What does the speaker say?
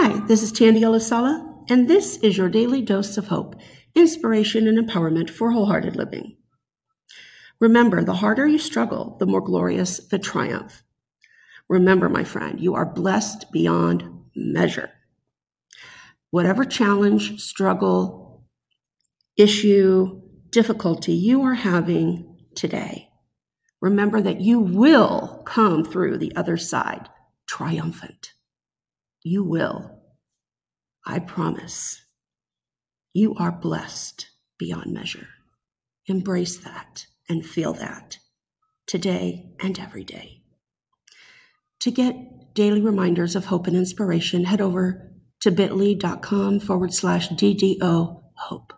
Hi, this is Tandy Elisala, and this is your daily dose of hope, inspiration, and empowerment for wholehearted living. Remember, the harder you struggle, the more glorious the triumph. Remember, my friend, you are blessed beyond measure. Whatever challenge, struggle, issue, difficulty you are having today, remember that you will come through the other side triumphant. You will. I promise. You are blessed beyond measure. Embrace that and feel that today and every day. To get daily reminders of hope and inspiration, head over to bit.ly.com forward slash DDO hope.